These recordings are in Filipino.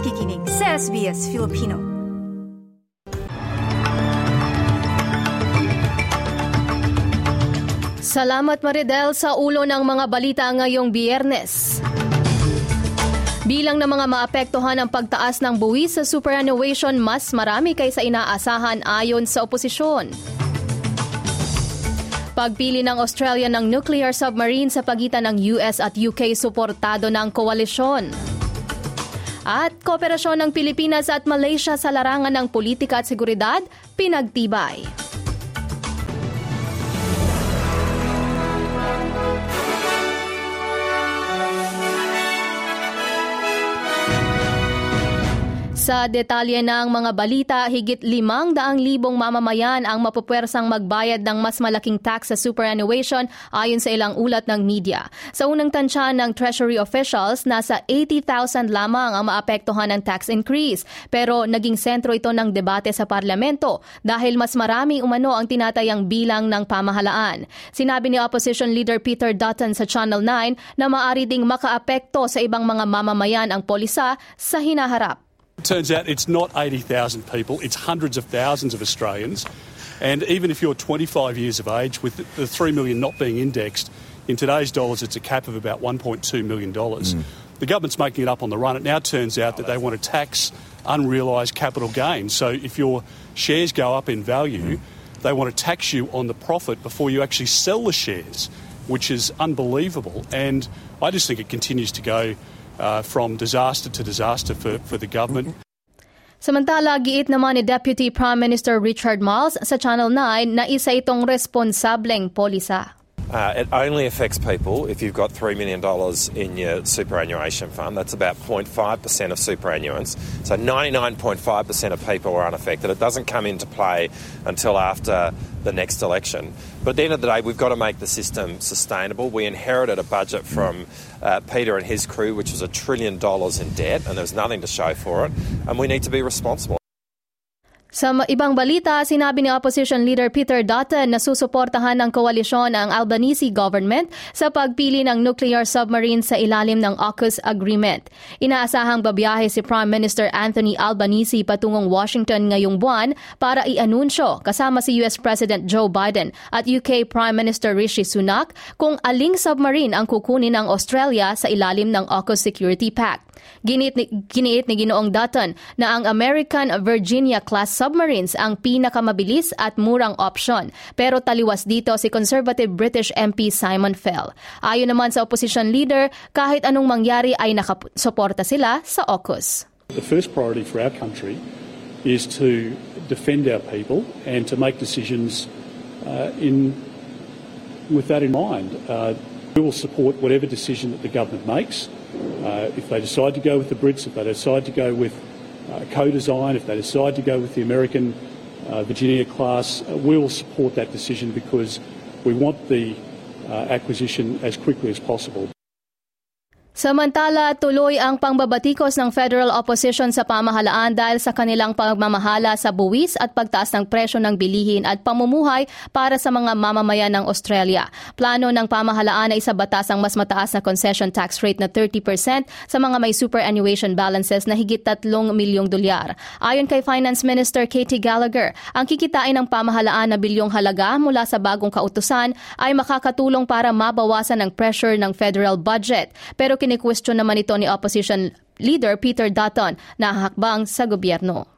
nakikinig sa SBS Filipino. Salamat Maridel sa ulo ng mga balita ngayong biyernes. Bilang ng mga maapektuhan ng pagtaas ng buwis sa superannuation mas marami kaysa inaasahan ayon sa oposisyon. Pagpili ng Australia ng nuclear submarine sa pagitan ng US at UK suportado ng koalisyon. At kooperasyon ng Pilipinas at Malaysia sa larangan ng politika at seguridad pinagtibay. Sa detalye ng mga balita, higit limang daang libong mamamayan ang mapupwersang magbayad ng mas malaking tax sa superannuation ayon sa ilang ulat ng media. Sa unang tansya ng Treasury officials, nasa 80,000 lamang ang maapektuhan ng tax increase. Pero naging sentro ito ng debate sa parlamento dahil mas marami umano ang tinatayang bilang ng pamahalaan. Sinabi ni Opposition Leader Peter Dutton sa Channel 9 na maari ding makaapekto sa ibang mga mamamayan ang polisa sa hinaharap. It turns out it's not 80,000 people, it's hundreds of thousands of Australians. And even if you're 25 years of age, with the 3 million not being indexed, in today's dollars it's a cap of about $1.2 million. Mm. The government's making it up on the run. It now turns out that they want to tax unrealised capital gains. So if your shares go up in value, mm. they want to tax you on the profit before you actually sell the shares, which is unbelievable. And I just think it continues to go uh, from disaster to disaster for, for the government. Samantala, giit naman ni Deputy Prime Minister Richard Miles sa Channel 9 na isa itong responsableng polisa. Uh, it only affects people if you've got $3 million in your superannuation fund. That's about 0.5% of superannuants. So 99.5% of people are unaffected. It doesn't come into play until after the next election. But at the end of the day, we've got to make the system sustainable. We inherited a budget from uh, Peter and his crew, which was a trillion dollars in debt, and there's nothing to show for it. And we need to be responsible. Sa ibang balita, sinabi ni Opposition Leader Peter Dutton na susuportahan ng koalisyon ang Albanese government sa pagpili ng nuclear submarine sa ilalim ng AUKUS agreement. Inaasahang babiyahe si Prime Minister Anthony Albanese patungong Washington ngayong buwan para i-anunsyo kasama si US President Joe Biden at UK Prime Minister Rishi Sunak kung aling submarine ang kukunin ng Australia sa ilalim ng AUKUS Security Pact. Giniit ni, giniit ni Ginoong Dutton na ang American Virginia-class submarines ang pinakamabilis at murang option. Pero taliwas dito si conservative British MP Simon Fell. Ayon naman sa opposition leader, kahit anong mangyari ay nakasuporta sila sa AUKUS. The first priority for our country is to defend our people and to make decisions uh, in with that in mind. Uh, we will support whatever decision that the government makes. Uh, if they decide to go with the Brits, if they decide to go with co-design, if they decide to go with the American uh, Virginia class, uh, we will support that decision because we want the uh, acquisition as quickly as possible. Samantala, tuloy ang pangbabatikos ng federal opposition sa pamahalaan dahil sa kanilang pagmamahala sa buwis at pagtaas ng presyo ng bilihin at pamumuhay para sa mga mamamayan ng Australia. Plano ng pamahalaan ay sa batas ang mas mataas na concession tax rate na 30% sa mga may superannuation balances na higit 3 milyong dolyar. Ayon kay Finance Minister Katie Gallagher, ang kikitain ng pamahalaan na bilyong halaga mula sa bagong kautusan ay makakatulong para mabawasan ang pressure ng federal budget. Pero kini-question naman ito ni opposition leader Peter Dutton na hakbang sa gobyerno.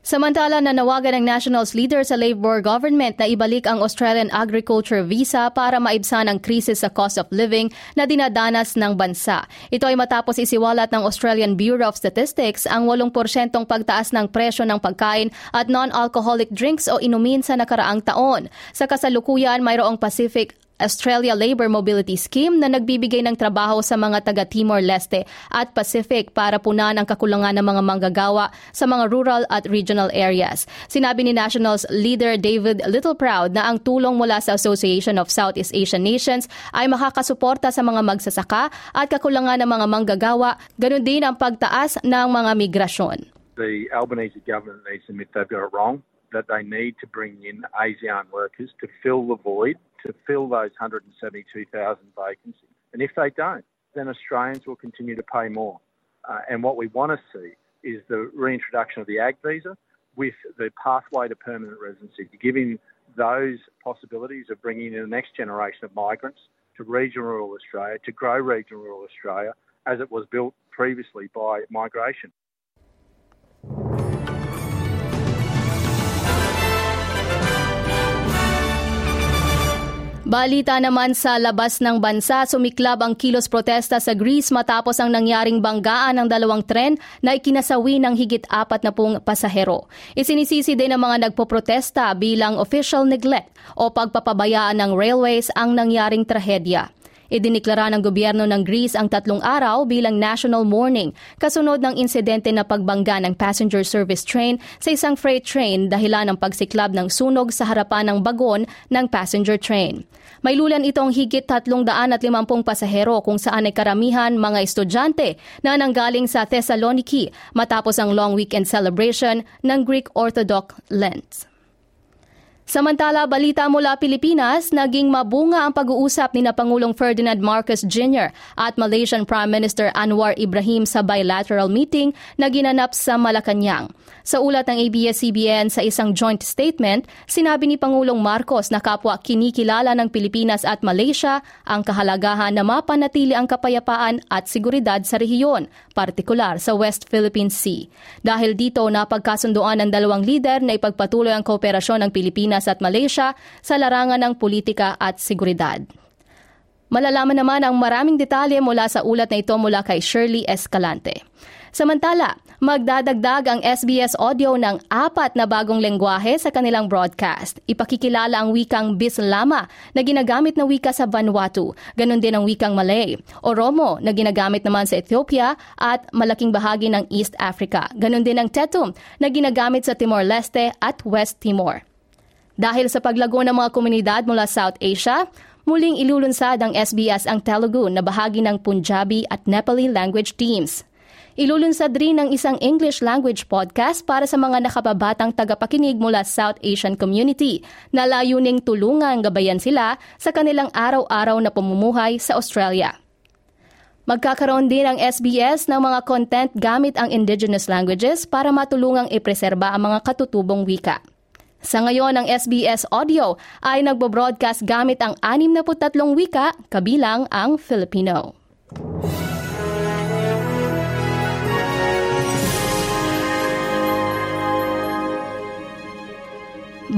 Samantala, nanawagan ng Nationals leader sa Labour government na ibalik ang Australian Agriculture Visa para maibsan ang krisis sa cost of living na dinadanas ng bansa. Ito ay matapos isiwalat ng Australian Bureau of Statistics ang 8% pagtaas ng presyo ng pagkain at non-alcoholic drinks o inumin sa nakaraang taon. Sa kasalukuyan, mayroong Pacific Australia Labor Mobility Scheme na nagbibigay ng trabaho sa mga taga Timor-Leste at Pacific para punan ang kakulangan ng mga manggagawa sa mga rural at regional areas. Sinabi ni Nationals leader David Littleproud na ang tulong mula sa Association of Southeast Asian Nations ay makakasuporta sa mga magsasaka at kakulangan ng mga manggagawa, ganun din ang pagtaas ng mga migrasyon. The Albanese government needs to admit they've got it wrong, that they need to bring in ASEAN workers to fill the void to fill those 172,000 vacancies. And if they don't, then Australians will continue to pay more. Uh, and what we want to see is the reintroduction of the ag visa with the pathway to permanent residency, giving those possibilities of bringing in the next generation of migrants to regional rural Australia, to grow regional rural Australia as it was built previously by migration. Balita naman sa labas ng bansa, sumiklab ang kilos protesta sa Greece matapos ang nangyaring banggaan ng dalawang tren na ikinasawi ng higit apat na pung pasahero. Isinisisi din ng mga nagpoprotesta bilang official neglect o pagpapabayaan ng railways ang nangyaring trahedya. Idiniklara ng gobyerno ng Greece ang tatlong araw bilang national mourning kasunod ng insidente na pagbangga ng passenger service train sa isang freight train dahilan ng pagsiklab ng sunog sa harapan ng bagon ng passenger train. May lulan itong higit 350 pasahero kung saan ay karamihan mga estudyante na nanggaling sa Thessaloniki matapos ang long weekend celebration ng Greek Orthodox Lent. Samantala, balita mula Pilipinas, naging mabunga ang pag-uusap ni na Pangulong Ferdinand Marcos Jr. at Malaysian Prime Minister Anwar Ibrahim sa bilateral meeting na ginanap sa Malacanang. Sa ulat ng ABS-CBN sa isang joint statement, sinabi ni Pangulong Marcos na kapwa kinikilala ng Pilipinas at Malaysia ang kahalagahan na mapanatili ang kapayapaan at seguridad sa rehiyon, partikular sa West Philippine Sea. Dahil dito, napagkasunduan ng dalawang lider na ipagpatuloy ang kooperasyon ng Pilipinas Pilipinas at Malaysia sa larangan ng politika at seguridad. Malalaman naman ang maraming detalye mula sa ulat na ito mula kay Shirley Escalante. Samantala, magdadagdag ang SBS Audio ng apat na bagong lengguwahe sa kanilang broadcast. Ipakikilala ang wikang Bislama na ginagamit na wika sa Vanuatu, ganun din ang wikang Malay, Oromo na ginagamit naman sa Ethiopia at malaking bahagi ng East Africa, ganun din ang Tetum na ginagamit sa Timor-Leste at West Timor. Dahil sa paglago ng mga komunidad mula South Asia, muling ilulunsad ng SBS ang Telugu na bahagi ng Punjabi at Nepali language teams. Ilulunsad rin ng isang English language podcast para sa mga nakababatang tagapakinig mula South Asian community na layuning tulungan gabayan sila sa kanilang araw-araw na pamumuhay sa Australia. Magkakaroon din ang SBS ng mga content gamit ang indigenous languages para matulungang ipreserba ang mga katutubong wika. Sa ngayon, ang SBS Audio ay nagbo-broadcast gamit ang 63 wika, kabilang ang Filipino.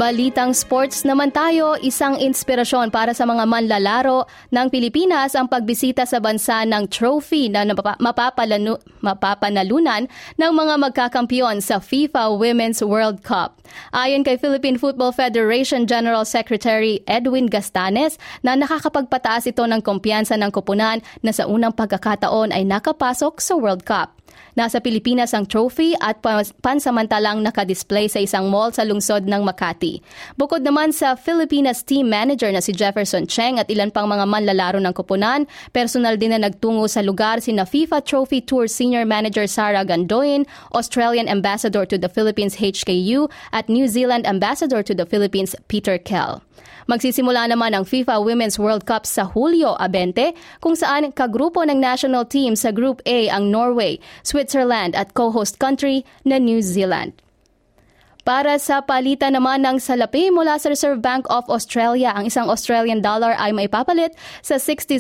Balitang sports naman tayo, isang inspirasyon para sa mga manlalaro ng Pilipinas ang pagbisita sa bansa ng trophy na mapapalanu- mapapanalunan ng mga magkakampiyon sa FIFA Women's World Cup. Ayon kay Philippine Football Federation General Secretary Edwin Gastanes na nakakapagpataas ito ng kumpiyansa ng kupunan na sa unang pagkakataon ay nakapasok sa World Cup. Nasa Pilipinas ang trophy at pansamantalang nakadisplay sa isang mall sa lungsod ng Makati. Bukod naman sa Filipinas team manager na si Jefferson Cheng at ilan pang mga manlalaro ng koponan, personal din na nagtungo sa lugar sina FIFA Trophy Tour Senior Manager Sarah Gandoin, Australian Ambassador to the Philippines HKU at New Zealand Ambassador to the Philippines Peter Kell. Magsisimula naman ang FIFA Women's World Cup sa Hulyo 20 kung saan kagrupo ng national team sa Group A ang Norway, Switzerland at co-host country na New Zealand. Para sa palitan naman ng salapi mula sa Reserve Bank of Australia, ang isang Australian dollar ay maipapalit sa 67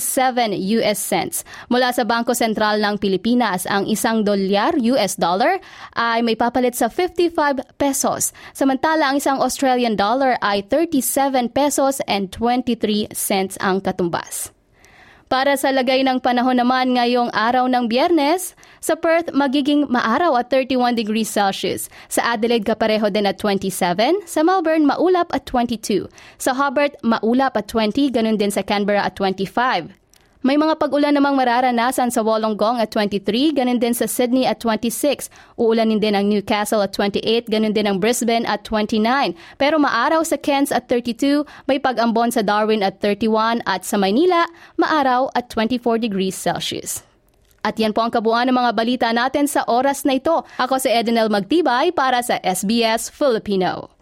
US cents. Mula sa Bangko Sentral ng Pilipinas, ang isang dolyar US dollar ay maipapalit sa 55 pesos. Samantala, ang isang Australian dollar ay 37 pesos and 23 cents ang katumbas. Para sa lagay ng panahon naman ngayong araw ng biyernes, sa Perth magiging maaraw at 31 degrees Celsius. Sa Adelaide kapareho din at 27. Sa Melbourne maulap at 22. Sa Hobart maulap at 20, ganun din sa Canberra at 25. May mga pag-ulan namang mararanasan sa Wollongong at 23, ganun din sa Sydney at 26. Uulanin din ang Newcastle at 28, ganun din ang Brisbane at 29. Pero maaraw sa Cairns at 32, may pag-ambon sa Darwin at 31 at sa Maynila, maaraw at 24 degrees Celsius. At yan po ang kabuuan ng mga balita natin sa oras na ito. Ako si Edenel Magtibay para sa SBS Filipino.